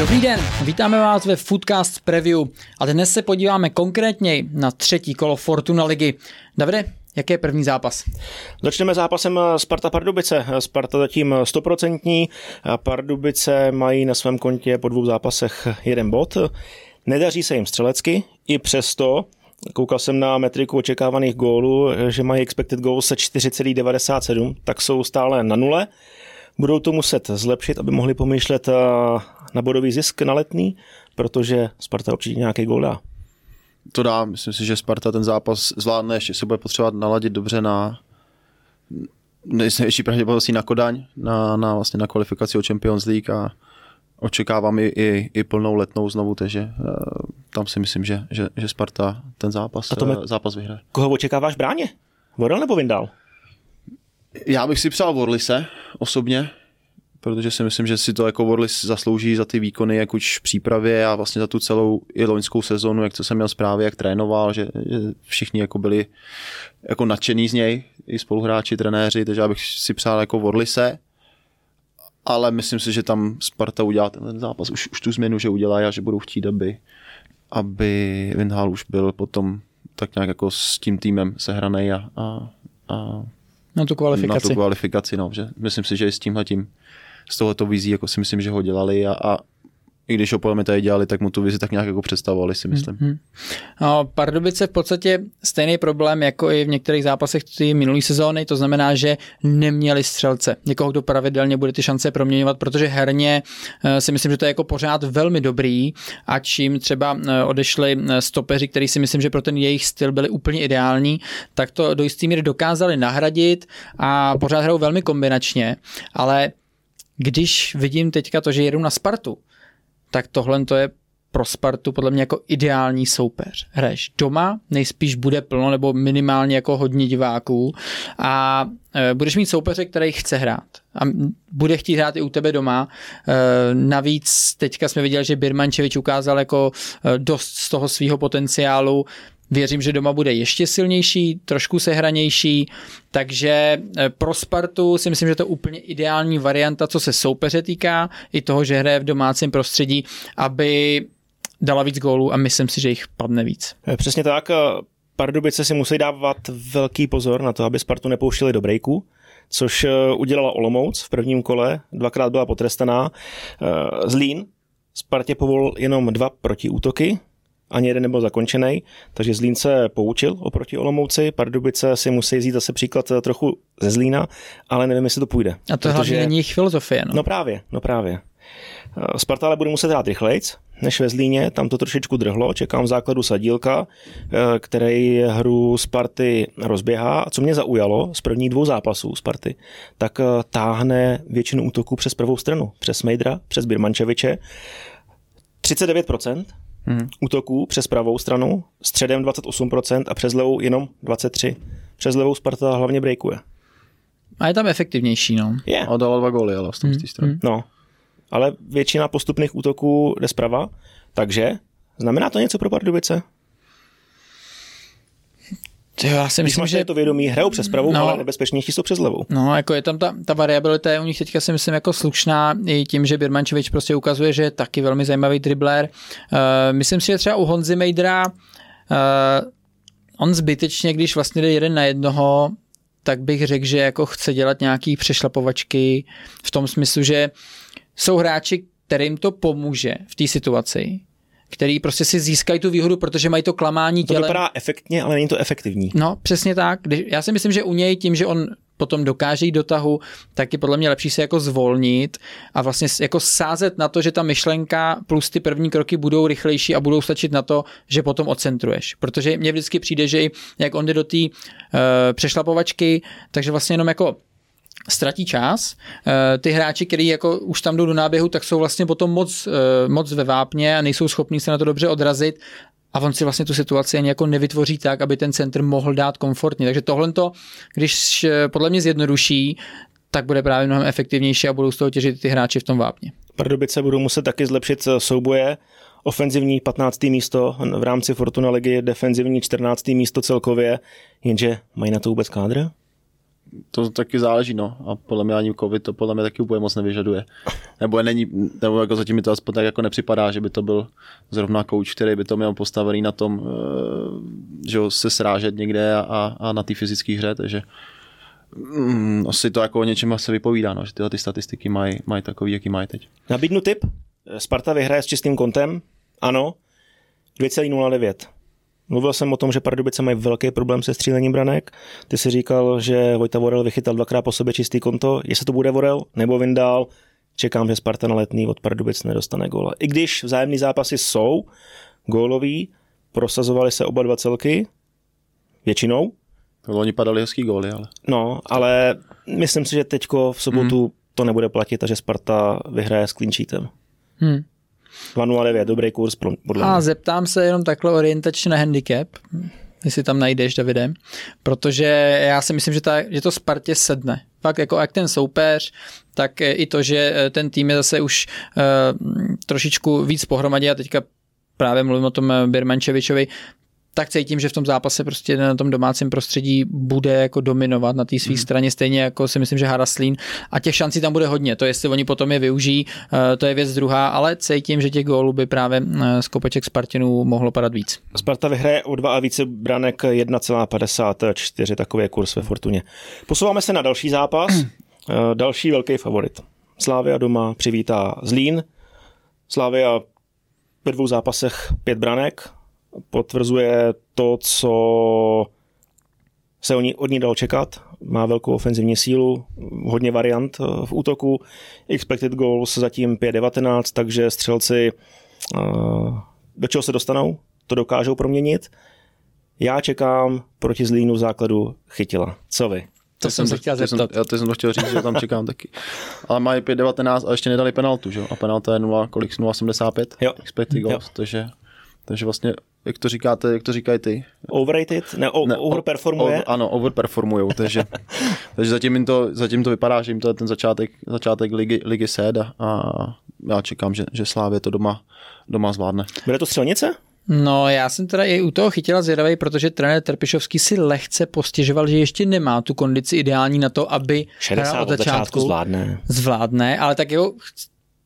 Dobrý den, vítáme vás ve Foodcast Preview a dnes se podíváme konkrétně na třetí kolo Fortuna ligy. Davide, Jaký je první zápas? Začneme zápasem Sparta Pardubice. Sparta zatím 100%. Pardubice mají na svém kontě po dvou zápasech jeden bod. Nedaří se jim střelecky, i přesto Koukal jsem na metriku očekávaných gólů, že mají expected goals se 4,97, tak jsou stále na nule. Budou to muset zlepšit, aby mohli pomýšlet eh, na bodový zisk na letný, protože Sparta určitě nějaký gól dá. To dá, myslím si, že Sparta ten zápas zvládne, ještě se bude potřebovat naladit dobře na největší pravděpodobností na Kodaň, na, na, vlastně na kvalifikaci o Champions League a očekávám i, i, i plnou letnou znovu, takže uh, tam si myslím, že, že, že Sparta ten zápas, a to uh, zápas vyhraje. Koho očekáváš bráně? Vorel nebo Vindal? Já bych si přál Vorlise osobně, protože si myslím, že si to jako Vorlis zaslouží za ty výkony, jak už v přípravě a vlastně za tu celou i loňskou sezonu, jak co jsem měl zprávy, jak trénoval, že, že všichni jako byli jako nadšený z něj, i spoluhráči, trenéři, takže já bych si přál jako Vorlise, ale myslím si, že tam Sparta udělá ten zápas, už, už tu změnu, že udělá a že budou chtít, aby, aby Windhal už byl potom tak nějak jako s tím týmem sehraný a, a, a na tu kvalifikaci. Na tu kvalifikaci, no, že myslím si, že i s tímhle tím, z tohoto vizí, jako si myslím, že ho dělali a, a i když ho podle tady dělali, tak mu tu vizi tak nějak jako představovali, si myslím. Mm-hmm. No, Pardubice v podstatě stejný problém jako i v některých zápasech ty minulé sezóny, to znamená, že neměli střelce. Někoho, kdo pravidelně bude ty šance proměňovat, protože herně eh, si myslím, že to je jako pořád velmi dobrý a čím třeba eh, odešli eh, stopeři, který si myslím, že pro ten jejich styl byli úplně ideální, tak to do jistý míry dokázali nahradit a pořád hrajou velmi kombinačně, ale když vidím teďka to, že jedu na Spartu, tak tohle to je pro Spartu podle mě jako ideální soupeř. Hraješ doma, nejspíš bude plno nebo minimálně jako hodně diváků a e, budeš mít soupeře, který chce hrát a bude chtít hrát i u tebe doma. E, navíc teďka jsme viděli, že Birmančevič ukázal jako e, dost z toho svého potenciálu Věřím, že doma bude ještě silnější, trošku sehranější, takže eh, pro Spartu si myslím, že to je úplně ideální varianta, co se soupeře týká, i toho, že hraje v domácím prostředí, aby dala víc gólů a myslím si, že jich padne víc. Eh, přesně tak. Eh, Pardubice si musí dávat velký pozor na to, aby Spartu nepouštili do breaku, což udělala Olomouc v prvním kole, dvakrát byla potrestaná. Zlín Spartě povolil jenom dva protiútoky, ani jeden nebyl zakončený, takže Zlín se poučil oproti Olomouci, Pardubice si musí vzít zase příklad eh, trochu ze Zlína, ale nevím, jestli to půjde. A to protože... hlavně není jejich filozofie. No. no právě, no právě. Eh, Sparta ale bude muset hrát rychlejc, než ve Zlíně, tam to trošičku drhlo, čekám v základu Sadílka, eh, který hru Sparty rozběhá. A co mě zaujalo z prvních dvou zápasů Sparty, tak táhne většinu útoků přes pravou stranu, přes Mejdra, přes Birmančeviče. 39%, hmm. útoků přes pravou stranu, středem 28% a přes levou jenom 23%. Přes levou Sparta hlavně breakuje. A je tam efektivnější, no. Je. A dala dva góly, ale z hmm. strany. Hmm. No. Ale většina postupných útoků jde zprava, takže znamená to něco pro Pardubice? Jo, já si myslím, že je to vědomí, hrajou přes pravou, no, ale nebezpečnější jsou přes levou. No, jako je tam ta, ta variabilita je u nich teďka si myslím jako slušná i tím, že Birmančevič prostě ukazuje, že je taky velmi zajímavý dribler. Uh, myslím si, že třeba u Honzy Mejdra uh, on zbytečně, když vlastně jde jeden na jednoho, tak bych řekl, že jako chce dělat nějaký přešlapovačky v tom smyslu, že jsou hráči, kterým to pomůže v té situaci, který prostě si získají tu výhodu, protože mají to klamání tělem. To vypadá efektně, ale není to efektivní. No, přesně tak. Já si myslím, že u něj tím, že on potom dokáže jít do tahu, tak je podle mě lepší se jako zvolnit a vlastně jako sázet na to, že ta myšlenka plus ty první kroky budou rychlejší a budou stačit na to, že potom ocentruješ. Protože mně vždycky přijde, že jak on jde do té uh, přešlapovačky, takže vlastně jenom jako ztratí čas. Eh, ty hráči, kteří jako už tam jdou do náběhu, tak jsou vlastně potom moc, eh, moc ve vápně a nejsou schopní se na to dobře odrazit a on si vlastně tu situaci ani jako nevytvoří tak, aby ten centr mohl dát komfortně. Takže tohle to, když eh, podle mě zjednoduší, tak bude právě mnohem efektivnější a budou z toho těžit ty hráči v tom vápně. Pardubice budou muset taky zlepšit souboje. Ofenzivní 15. místo v rámci Fortuna ligy, defenzivní 14. místo celkově, jenže mají na to vůbec kádr? To taky záleží, no. A podle mě ani covid to podle mě taky úplně moc nevyžaduje. Nebo není, nebo jako zatím mi to aspoň tak jako nepřipadá, že by to byl zrovna kouč, který by to měl postavený na tom, eh, že se srážet někde a, a na té fyzické hře, takže mm, asi to jako o něčem se vypovídá, no, že tyhle ty statistiky mají, mají takový, jaký mají teď. Nabídnu tip. Sparta vyhraje s čistým kontem. Ano. 2,09. Mluvil jsem o tom, že Pardubice mají velký problém se střílením branek. Ty si říkal, že Vojta Vorel vychytal dvakrát po sobě čistý konto. Jestli to bude Vorel nebo Vindál, čekám, že Sparta na letný od Pardubic nedostane góla. I když vzájemný zápasy jsou gólový, prosazovali se oba dva celky, většinou. Oni padali hezký góly, ale... No, ale myslím si, že teďko v sobotu hmm. to nebude platit a že Sparta vyhraje s klinčítem. Hmm. 2,09, dobrý kurz podle A mě. zeptám se jenom takhle orientačně na handicap, jestli tam najdeš, Davide, protože já si myslím, že, ta, že to Spartě sedne. Fakt jako jak ten soupeř, tak i to, že eh, ten tým je zase už uh, trošičku víc pohromadě a teďka právě mluvím o tom eh, Birmančevičovi, tak cítím, že v tom zápase prostě na tom domácím prostředí bude jako dominovat na té své hmm. straně, stejně jako si myslím, že Haraslín a těch šancí tam bude hodně. To jestli oni potom je využijí, eh, to je věc druhá, ale cítím, že těch gólů by právě eh, z kopeček Spartinů mohlo padat víc. Sparta vyhraje o dva a více branek 1,54, takový je kurz ve Fortuně. Posouváme se na další zápas, eh, další velký favorit. Slávia doma přivítá Zlín. Slávia ve dvou zápasech pět branek, potvrzuje to, co se od ní dalo čekat. Má velkou ofenzivní sílu, hodně variant eh, v útoku. Expected goals zatím 5-19, takže střelci eh, do čeho se dostanou, to dokážou proměnit. Já čekám proti Zlínu v základu chytila. Co vy? To jsem se chtěl zeptat. Já to jsem to chtěl říct, že tam čekám taky. Ale mají 5-19 a ještě nedali penaltu, že? A penalta je 0, kolik? 0,75? Jo. Expected goals, jo. takže takže vlastně, jak to říkáte, jak to říkají ty? Overrated? Ne, o, ne overperformuje? O, ano, overperformujou, takže, takže zatím, jim to, zatím to vypadá, že jim to je ten začátek, začátek ligy, ligy sed a já čekám, že, že Slávě to doma, doma zvládne. Bude to střelnice? No, já jsem teda i u toho chytila zvědavej, protože trenér Trpišovský si lehce postěžoval, že ještě nemá tu kondici ideální na to, aby 60 od začátku, začátku zvládne. Zvládne, ale tak jo,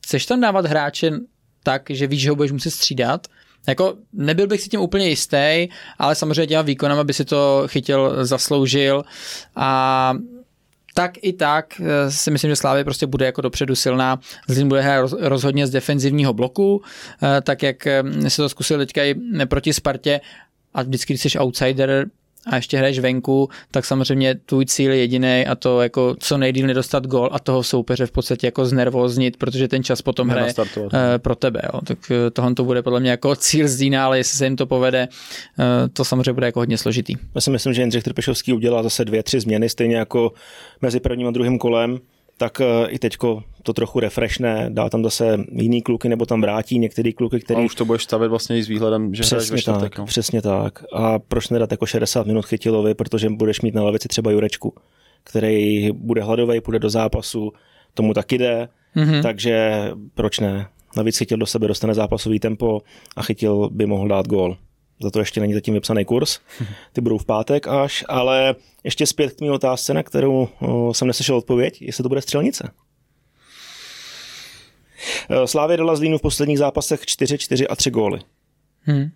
chceš tam dávat hráče tak, že víš, že ho budeš muset střídat, jako nebyl bych si tím úplně jistý, ale samozřejmě těma výkonama by si to chytil, zasloužil a tak i tak eh, si myslím, že Slávě prostě bude jako dopředu silná. Zlín bude hrát rozhodně z defenzivního bloku, eh, tak jak eh, se to zkusil teďka i proti Spartě a vždycky, když jsi outsider, a ještě hraješ venku, tak samozřejmě tvůj cíl je jediný a to jako co nejdíl nedostat gol a toho soupeře v podstatě jako znervoznit, protože ten čas potom hraje uh, pro tebe. Jo. Tak uh, tohle to bude podle mě jako cíl Zdína, ale jestli se jim to povede, uh, to samozřejmě bude jako hodně složitý. Já si myslím, že Jindřich Trpešovský udělá zase dvě, tři změny, stejně jako mezi prvním a druhým kolem tak eh, i teďko to trochu refreshne, dá tam zase jiný kluky, nebo tam vrátí některý kluky, který... A už to budeš stavit vlastně i s výhledem, že přesně tak, čtvrtek, no. Přesně tak. A proč nedat jako 60 minut chytilovi, protože budeš mít na lavici třeba Jurečku, který bude hladový, půjde do zápasu, tomu taky jde, mm-hmm. takže proč ne? Navíc chytil do sebe, dostane zápasový tempo a chytil by mohl dát gól. Za to ještě není zatím vypsaný kurz. Ty budou v pátek až, ale ještě zpět k mý otázce, na kterou jsem neslyšel odpověď, jestli to bude střelnice. E, Slávě dala Zlínu v posledních zápasech 4, 4 a 3 góly. Hmm.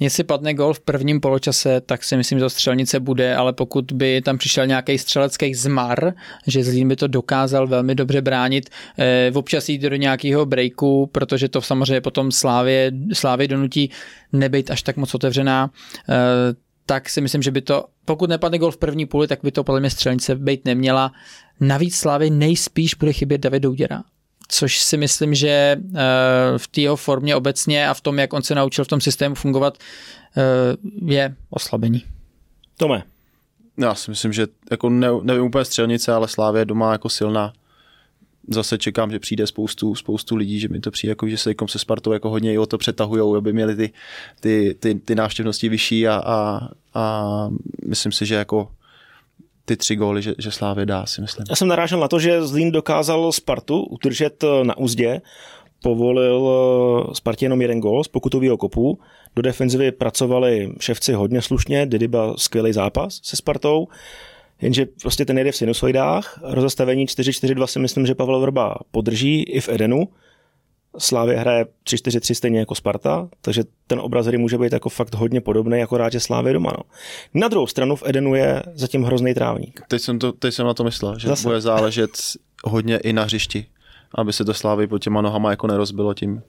Jestli padne gol v prvním poločase, tak si myslím, že to střelnice bude, ale pokud by tam přišel nějaký střelecký zmar, že Zlín by to dokázal velmi dobře bránit, eh, občas jít do nějakého breaku, protože to samozřejmě potom Slávě, Slávě donutí nebyt až tak moc otevřená, eh, tak si myslím, že by to, pokud nepadne gol v první půli, tak by to podle mě střelnice být neměla. Navíc Slávy nejspíš bude chybět David Douděra což si myslím, že eh, v té jeho formě obecně a v tom, jak on se naučil v tom systému fungovat, eh, je oslabení. Tome. Já si myslím, že jako ne, nevím úplně střelnice, ale Slávě je doma jako silná. Zase čekám, že přijde spoustu, spoustu lidí, že mi to přijde, jako, že se jako se Spartou jako hodně i o to přetahujou, aby měli ty, ty, ty, ty návštěvnosti vyšší a, a, a myslím si, že jako ty tři góly, že, že Slávě dá, si myslím. Já jsem narážel na to, že Zlín dokázal Spartu udržet eh, na úzdě, povolil eh, Spartě jenom jeden gól z pokutového kopu. Do defenzivy pracovali ševci hodně slušně, Didyba skvělý zápas se Spartou. jenže prostě ten jede v sinusoidách, rozastavení 4-4-2 si myslím, že Pavel Vrba podrží i v Edenu, Slávě hraje 3-4-3 stejně jako Sparta, takže ten obraz hry může být jako fakt hodně podobný, jako rád, že Slávě doma. No. Na druhou stranu v Edenu je zatím hrozný trávník. Teď jsem, to, teď jsem na to myslel, že Zase. bude záležet hodně i na hřišti, aby se to Slávy pod těma nohama jako nerozbilo tím,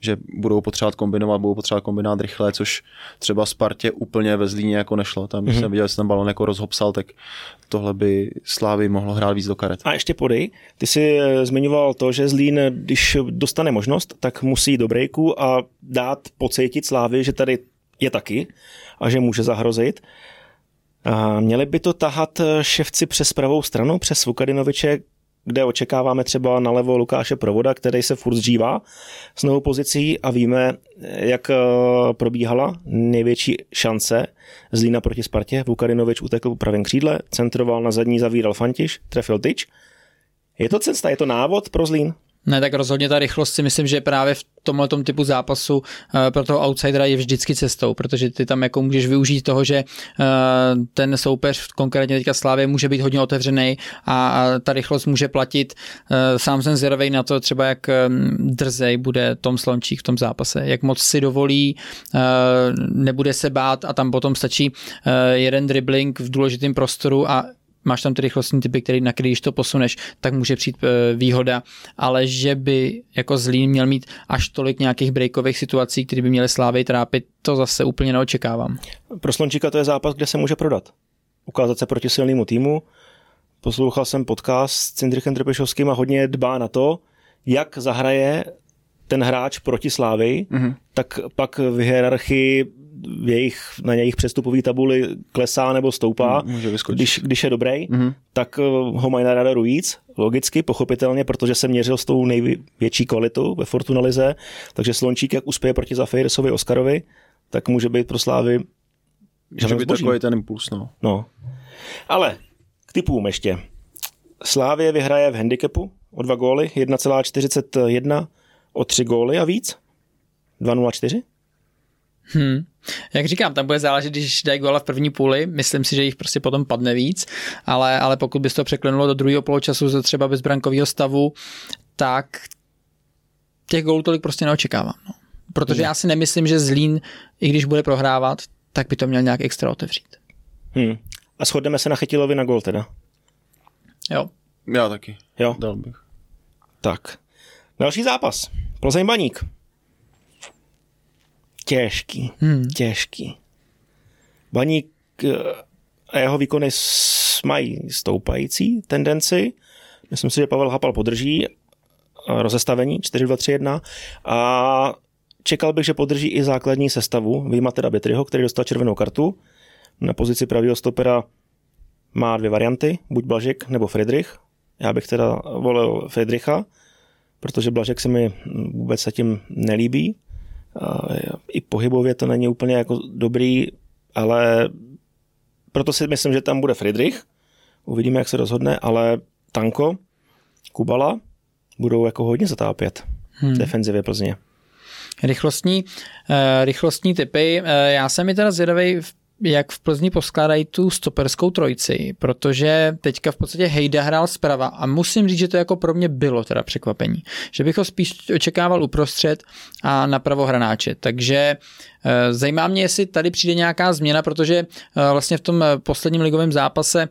že budou potřebovat kombinovat, budou potřebovat kombinovat rychle, což třeba Spartě úplně ve Zlíně jako nešlo. Tam, když mm-hmm. jsem viděl, že ten balon jako rozhopsal, tak tohle by Slávy mohlo hrát víc do karet. A ještě podej, ty jsi eh, zmiňoval to, že Zlín, když dostane možnost, tak musí do breaku a dát pocítit Slávy, že tady je taky a že může zahrozit. A měli by to tahat eh, ševci přes pravou stranu, přes Vukadinoviče, kde očekáváme třeba nalevo Lukáše Provoda, který se furt zžívá s novou pozicí a víme, jak eh, probíhala největší šance Zlína proti Spartě. Vukarinovič utekl pravém křídle, centroval na zadní, zavíral Fantiš, trefil tyč. Je to cesta, je to návod pro Zlín? Ne, tak rozhodně ta rychlost si myslím, že právě v tomhle typu zápasu uh, pro toho outsidera je vždycky cestou, protože ty tam jako můžeš využít toho, že uh, ten soupeř, konkrétně teďka Slávě, může být hodně otevřený a, ta rychlost může platit. Uh, sám jsem zvědavý na to třeba, jak drzej bude Tom Slončík v tom zápase, jak moc si dovolí, nebude se bát a tam potom stačí jeden dribbling v důležitém prostoru a máš tam ty rychlostní typy, který, na který když to posuneš, tak může přijít e, výhoda, ale že by jako Zlín měl mít až tolik nějakých breakových situací, které by měly Slávy trápit, to zase úplně neočekávám. Pro Slončíka to je zápas, kde se může prodat. Ukázat se proti silnému týmu. Poslouchal jsem podcast s Cindrichem Trpešovským a hodně dbá na to, jak zahraje ten hráč proti Slávy, mm-hmm. tak pak v hierarchii jejich, na jejich přestupové tabuli klesá nebo stoupá. Může když, když je dobrý, mm-hmm. tak eh, ho mají na radaru víc, logicky, pochopitelně, protože se měřil s tou největší kvalitou ve Fortuna Lize, takže Slončík, jak uspěje proti Zafejresovi Oskarovi, tak může být pro Slávy Může být takový ten impuls, no. no. Ale k typům ještě. Slávě vyhraje v handicapu o dva góly, 1,41 o tři góly a víc. 2,04? Hmm. Jak říkám, tam bude záležet, když dají gola v první půli, myslím si, že jich prostě potom padne víc, ale, ale pokud by to překlenulo do druhého poločasu ze třeba bezbrankového stavu, tak těch gólů tolik prostě neočekávám. No. Protože já si nemyslím, že Zlín, i když bude prohrávat, tak by to měl nějak extra otevřít. Hmm. A shodneme se na Chytilovi na gol teda? Jo. Já taky. Jo. Dal bych. Tak. Další zápas. Plzeň Baník. Těžký, hmm. těžký. Baník a jeho výkony mají stoupající tendenci. Myslím si, že Pavel Hapal podrží rozestavení 4-2-3-1 a čekal bych, že podrží i základní sestavu, výjima teda Bitryho, který dostal červenou kartu. Na pozici pravého stopera má dvě varianty, buď Blažek nebo Friedrich. Já bych teda volil Friedricha, protože Blažek se mi vůbec zatím nelíbí i pohybově to není úplně jako dobrý, ale proto si myslím, že tam bude Friedrich. Uvidíme, jak se rozhodne, ale Tanko, Kubala budou jako hodně zatápět hmm. defenzivě Plzně. Rychlostní, uh, rychlostní typy. Uh, já jsem mi teda zvědavý v jak v Plzni poskládají tu stoperskou trojici, protože teďka v podstatě Hejda hrál zprava a musím říct, že to jako pro mě bylo teda překvapení, že bych ho spíš očekával uprostřed a napravo hranáče, takže eh, zajímá mě, jestli tady přijde nějaká změna, protože eh, vlastně v tom eh, posledním ligovém zápase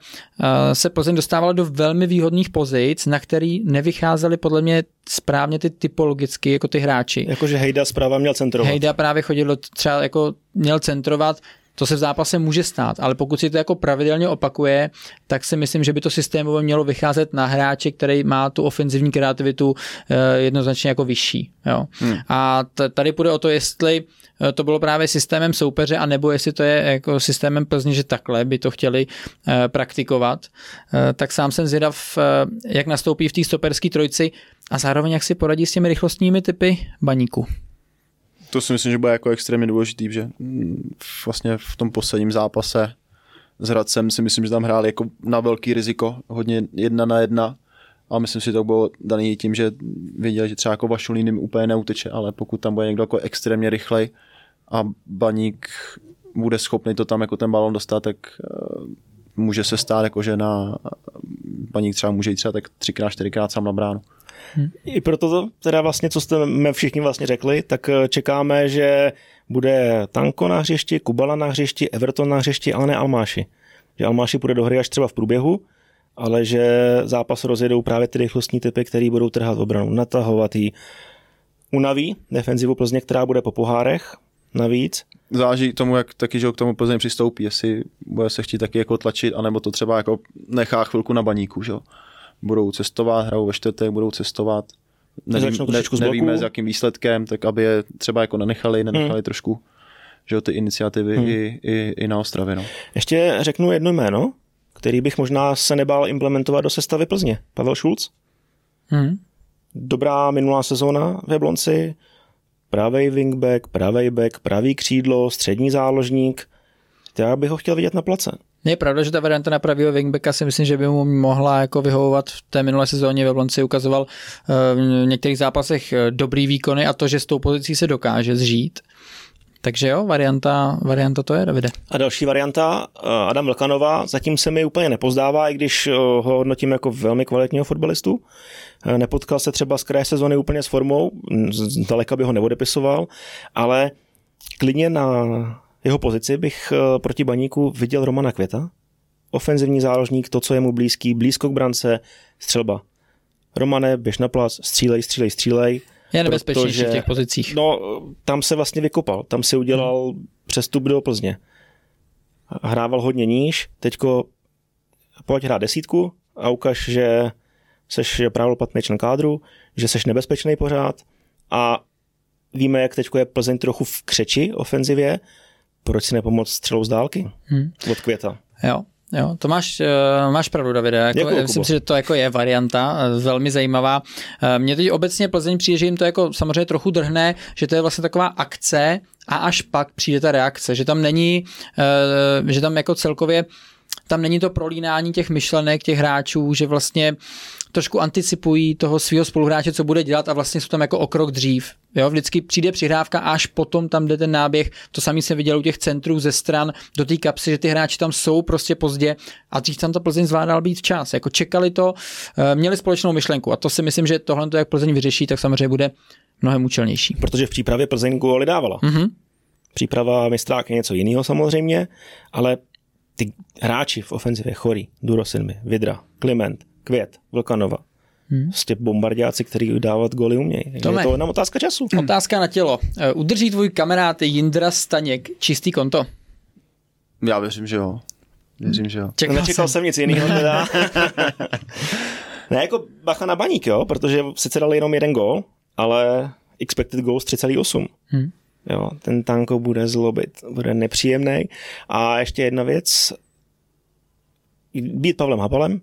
se Plzeň dostávala do velmi výhodných pozic, na který nevycházeli podle mě správně ty typologicky jako ty hráči. Jakože Hejda zprava měl centrovat. Hejda právě chodil třeba jako měl centrovat, to se v zápase může stát, ale pokud si to jako pravidelně opakuje, tak si myslím, že by to systémově mělo vycházet na hráče, který má tu ofenzivní kreativitu eh, jednoznačně jako vyšší. Jo. Hmm. A tady půjde o to, jestli eh, to bylo právě systémem soupeře, a nebo jestli to je jako systémem Plzně, že takhle by to chtěli eh, praktikovat. Tak sám jsem zvědav, jak nastoupí v té stoperské trojci a zároveň jak si poradí s těmi rychlostními typy baníku to si myslím, že bude jako extrémně důležitý, že vlastně v tom posledním zápase s Hradcem si myslím, že tam hráli jako na velký riziko, hodně jedna na jedna a myslím si, že to bylo daný tím, že věděli, že třeba jako Vašulín jim úplně neuteče, ale pokud tam bude někdo jako extrémně rychlej a Baník bude schopný to tam jako ten balon dostat, tak uh, může se stát, jako že na paní třeba může jít třeba tak třikrát, čtyřikrát sám na bránu. Hmm. I proto to, teda vlastně, co jste všichni vlastně řekli, tak eh, čekáme, že bude Tanko na hřišti, Kubala na hřišti, Everton na hřišti, ale ne Almáši. Že Almáši půjde do hry až třeba v průběhu, ale že zápas rozjedou právě ty rychlostní typy, které budou trhat obranu, natahovat jí. Unaví defenzivu Plzně, která bude po pohárech, navíc. Záleží tomu, jak taky, že k tomu Plzeň přistoupí, jestli bude se chtít taky jako tlačit, anebo to třeba jako nechá chvilku na baníku, že Budou cestovat, hrajou ve čtvrtek, budou cestovat, nevím, ne, nevíme s jakým výsledkem, tak aby je třeba jako nenechali, nenechali hmm. trošku že ty iniciativy hmm. i, i, i na Ostravě. No. Ještě řeknu jedno jméno, který bych možná se nebál implementovat do sestavy Plzně. Pavel Šulc. Hmm. Dobrá minulá sezóna v Jablonci, pravý wingback, pravý back, pravý křídlo, střední záložník. Já bych ho chtěl vidět na place. Je pravda, že ta varianta na pravého wingbacka si myslím, že by mu mohla jako vyhovovat v té minulé sezóně. Ve Blonci ukazoval eh, v některých zápasech eh, dobrý výkony a to, že s tou pozicí se dokáže zžít. Takže jo, varianta, varianta to je, Davide. A další varianta, eh, Adam Vlkanova, zatím se mi úplně nepozdává, i když ho hodnotím jako velmi kvalitního fotbalistu. Nepotkal se třeba z kraje sezóny úplně s formou, zdaleka by ho neodepisoval, ale klidně na jeho pozici bych eh, proti Baníku viděl Romana Květa. Ofenzivní záložník, to, co je mu blízký, blízko k brance, střelba. Romane, běž na plac, střílej, střílej, střílej. Je nebezpečnější protože, v těch pozicích. No, tam se vlastně vykopal, tam si udělal hmm. přestup do Plzně. Hrával hodně níž, teďko pojď hrát desítku a ukaž, že seš právoplatný člen kádru, že seš nebezpečný pořád a víme, jak teď je Plzeň trochu v křeči ofenzivě, proč si nepomoct střelou z dálky hmm. od květa. Jo, Jo, to máš, uh, máš pravdu, Davide. Jako, Děkuju, myslím si, že to jako je varianta, uh, velmi zajímavá. Uh, mně teď obecně Plzeň přijde, že jim to jako samozřejmě trochu drhne, že to je vlastně taková akce a až pak přijde ta reakce, že tam není, že tam jako celkově tam není to prolínání těch myšlenek, těch hráčů, že vlastně trošku anticipují toho svého spoluhráče, co bude dělat a vlastně jsou tam jako o krok dřív. Jo, vždycky přijde přihrávka, až potom tam jde ten náběh. To samý se viděl u těch centrů ze stran do té kapsy, že ty hráči tam jsou prostě pozdě a dřív tam to Plzeň zvládal být včas. Jako čekali to, eh, měli společnou myšlenku a to si myslím, že tohle, jak Plzeň vyřeší, tak samozřejmě bude mnohem účelnější. Protože v přípravě Plzeň góly dávala. Mm-hmm. Příprava mistrák je něco jiného samozřejmě, ale ty hráči v ofenzivě, Chory, Durosinmi, Vidra, Kliment, Květ, Vlkanova, Hmm. Prostě bombardáci, který dávat goly umějí. Je to jenom otázka času. Hmm. Otázka na tělo. Eh, udrží tvůj kamarád Jindra Staněk čistý konto? Já věřím, že jo. Věřím, že jo. Čekal Nečekal jsem, jsem nic jiného. ne, jako bacha na baník, jo, protože sice dali jenom jeden gol, ale expected goals 3,8. Hmm. Jo, ten tanko bude zlobit, bude nepříjemný. A ještě jedna věc, být Pavlem Habalem,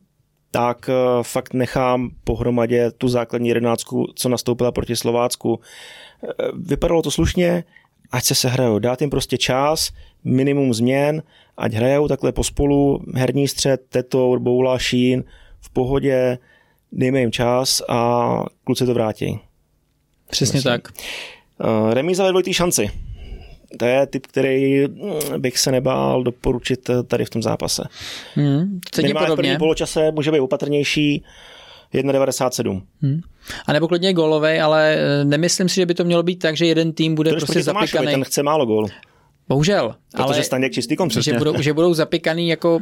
tak eh, fakt nechám pohromadě tu základní jedenáctku, co nastoupila proti Slovácku. Eh, vypadalo to slušně, ať se sehrajou, dát jim prostě čas, minimum změn, ať hrajou takhle pospolu, herní střed, Teto, Boula, Šín, v pohodě, dejme jim čas a kluci to vrátí. Přesně Myslím. tak. Eh, remíza ve dvojitý šanci. To je typ, který mm, bych se nebál doporučit tady v tom zápase. Hmm, Minimálně v první poločase může být opatrnější 1,97. Hmm. A nebo klidně gólovej, ale eh, nemyslím si, že by to mělo být tak, že jeden tým bude to prostě zapikaný. Ten chce málo gólů. Bohužel. Protože ale Staněk čistý kom, že budou, že budou zapikaný jako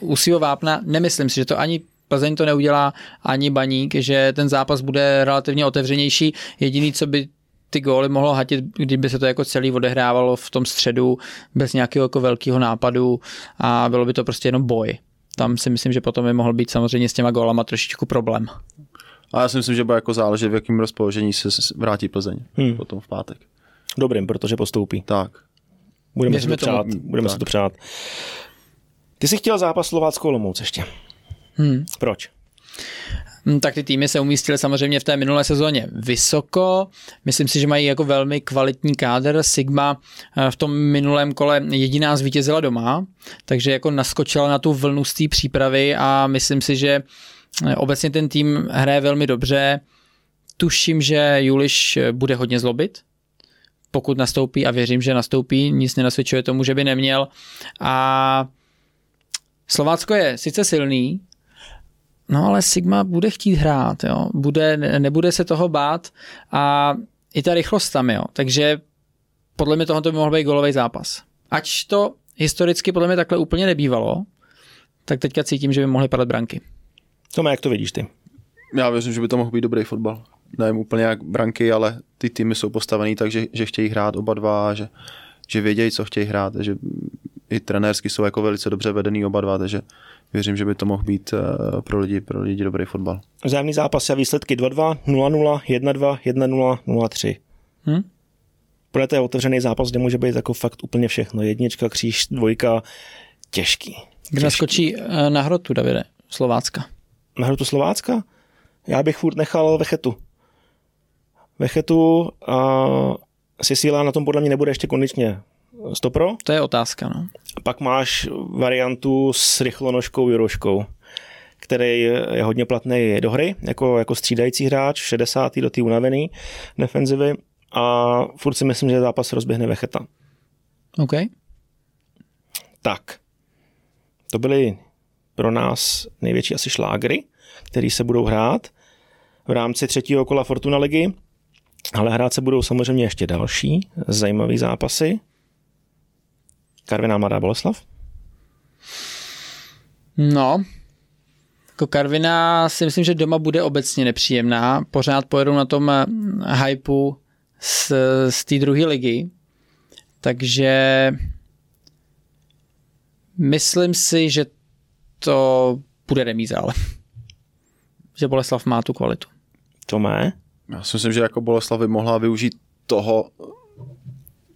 uh, u vápna, nemyslím si, že to ani Plzeň to neudělá, ani Baník, že ten zápas bude relativně otevřenější. Jediný, co by ty góly mohlo hatit, kdyby se to jako celý odehrávalo v tom středu bez nějakého jako velkého nápadu a bylo by to prostě jenom boj. Tam si myslím, že potom by mohl být samozřejmě s těma gólama trošičku problém. A já si myslím, že bude jako záležet, v jakém rozpoložení se vrátí Plzeň hmm. potom v pátek. Dobrým, protože postoupí. Tak. Budeme, si to, přát. Budeme tak. si to přát. Ty jsi chtěl zápas Slováckou Olomouc ještě. Hmm. Proč? Hm, tak ty týmy se umístily samozřejmě v té minulé sezóně vysoko. Myslím si, že mají jako velmi kvalitní kádr. Sigma eh, v tom minulém kole jediná zvítězila doma, takže jako naskočila na tu vlnu z té přípravy a myslím si, že eh, obecně ten tým hraje velmi dobře. Tuším, že Juliš bude hodně zlobit, pokud nastoupí a věřím, že nastoupí, nic nenasvědčuje tomu, že by neměl. A Slovácko je sice silný, no ale Sigma bude chtít hrát, jo. Bude, nebude se toho bát a i ta rychlost tam, jo. Takže podle mě tohle by mohl být golový zápas. Ač to historicky podle mě takhle úplně nebývalo, tak teďka cítím, že by mohly padat branky. Tome, jak to vidíš ty? Já věřím, že by to mohl být dobrý fotbal. Nevím úplně jak branky, ale ty týmy jsou postavený tak, že, že chtějí hrát oba dva, že, že vědějí, co chtějí hrát, že i trenérsky jsou jako velice dobře vedený oba dva, takže věřím, že by to mohl být eh, pro lidi, pro lidi dobrý fotbal. Vzájemný zápas a výsledky 2-2, 0-0, 1-2, 1-0, 0-3. Hm? Pro to je otevřený zápas, kde může být jako fakt úplně všechno. Jednička, kříž, dvojka, těžký. Kde naskočí eh, na hrotu, Davide, Slovácka? Na hrotu Slovácka? Já bych furt nechal Vechetu. Vechetu a Sisíla na tom podle mě nebude ještě konečně stopro. To je otázka, no. Pak máš variantu s rychlonožkou Juroškou, který je hodně platný do hry, jako, jako střídající hráč, 60. do té unavený defenzivy a furt si myslím, že zápas rozběhne Vecheta. OK. Tak. To byly pro nás největší asi šlágry, který se budou hrát v rámci třetího kola Fortuna ligy. Ale hrát se budou samozřejmě ještě další zajímavé zápasy. Karviná Mladá Boleslav? No, jako Karviná si myslím, že doma bude obecně nepříjemná. Pořád pojedou na tom eh, hypeu z, z té druhé ligy. Takže myslím si, že to bude remíza, ale že Boleslav má tu kvalitu. To má? Já si myslím, že jako Boleslav by mohla využít toho,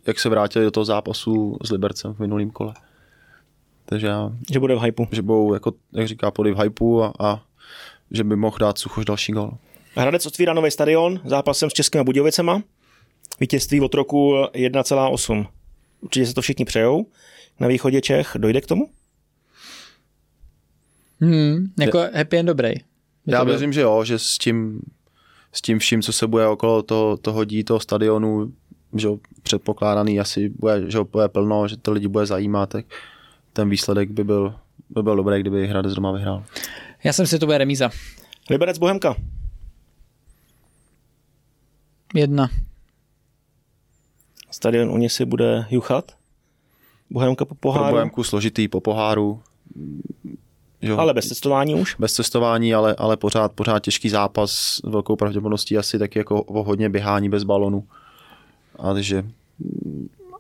jak se vrátili do toho zápasu s Libercem v minulém kole. Takže já, že bude v hypeu. Že budou, jako, jak říká, pody v hypeu a, a že by mohl dát Suchoš další gol. Hradec otvírá nový stadion zápasem s Českými Budějovicema. Vítězství od roku 1,8. Určitě se to všichni přejou. Na východě Čech dojde k tomu? Hmm, jako je, happy end dobrý. Já věřím, že jo, že s tím, s tím vším, co se bude okolo toho, toho dí, toho stadionu, že předpokládaný asi bude, že bude plno, že to lidi bude zajímat, tak ten výsledek by byl, by byl dobrý, kdyby Hradec doma vyhrál. Já jsem si to bude remíza. Liberec Bohemka. Jedna. Stadion u si bude juchat? Bohemka po poháru? Pro Bohemku složitý po poháru. Jo. Ale bez cestování už? Bez cestování, ale, ale pořád, pořád těžký zápas s velkou pravděpodobností asi taky jako o hodně běhání bez balonu. Ale že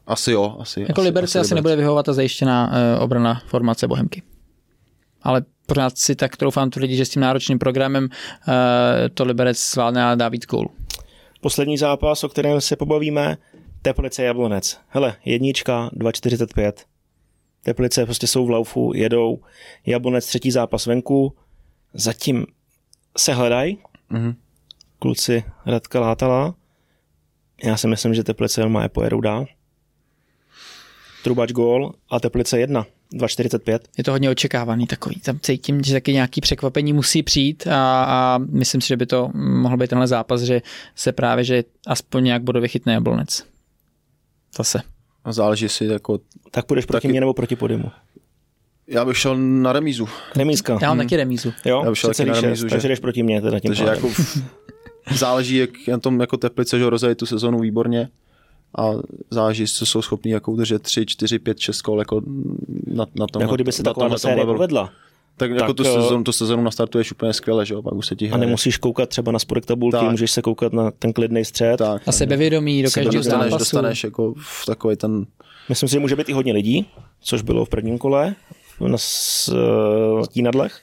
asi jo. Asi, jako asi, Liberci asi, asi nebude vyhovovat ta zajištěná uh, obrana formace Bohemky. Ale pořád si tak troufám tvrdit, že s tím náročným programem uh, to Liberec zvládne a dá víc gólů. Poslední zápas, o kterém se pobavíme, Teplice Jablonec. Hele, jednička, 2,45. Teplice prostě jsou v laufu, jedou. Jablonec třetí zápas venku. Zatím se hledají. Mm-hmm. Kluci Radka Látala. Já si myslím, že Teplice má je pojedou dál. Trubač gól a Teplice 1. 2,45. Je to hodně očekávaný takový. Tam cítím, že taky nějaký překvapení musí přijít a, a myslím si, že by to mohl být tenhle zápas, že se právě, že aspoň nějak bodově chytne Jablonec. Zase. A záleží si jako... Tak půjdeš proti taky... mě nebo proti podimu? Já bych šel na remízu. Remízka. Já mám hmm. taky remízu. Jo, Já bych šel taky na remízu. Takže jdeš proti mě teda tím Takže jako záleží, jak na tom jako Teplice, že rozdají tu sezonu výborně a záleží, co jsou schopní jako udržet 3, 4, 5, 6 kol jako na, na tom. Jako kdyby se taková série povedla. Tak, tak jako tu eh, sezonu, tu sezonu nastartuješ úplně skvěle, že jo, pak už se ti hraje. A nemusíš koukat třeba na spodek tabulky, tak. můžeš se koukat na ten klidný střed. Tak, a sebevědomí do každého zápasu. Dostaneš jako v takový ten... Myslím si, že může být i hodně lidí, což bylo v prvním kole na uh, Tínadlech.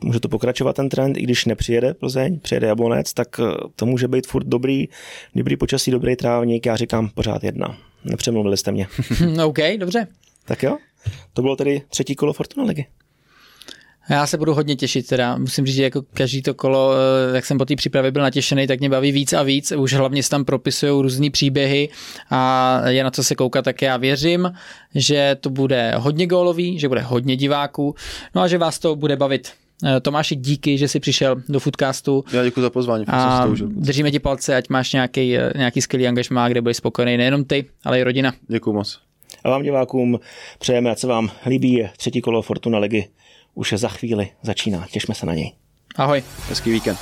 Může to pokračovat ten trend, i když nepřijede Plzeň, přijede Jablonec, tak eh, to může být furt dobrý, dobrý počasí, dobrý trávník, já říkám pořád jedna. Nepřemluvili jste mě. OK, dobře. Tak jo, to bylo tedy třetí kolo Fortuna ligy. Já se budu hodně těšit, teda musím říct, že jako každý to kolo, eh, jak jsem po té přípravě byl natěšený, tak mě baví víc a víc. Už hlavně se tam propisují různé příběhy a je na co se koukat, tak já věřím, že to bude hodně gólový, že bude hodně diváků, no a že vás to bude bavit. Eh, Tomáši, díky, že jsi přišel do Foodcastu. Já děkuji za pozvání. A držíme ti palce, ať máš nějaký, eh, nějaký skvělý angažmá, kde budeš spokojený nejenom ty, ale i rodina. Děkuji moc. A vám divákům přejeme, ať se vám líbí třetí kolo Fortuna ligy. Už za chvíli začíná. Těšme se na něj. Ahoj. Hezký víkend.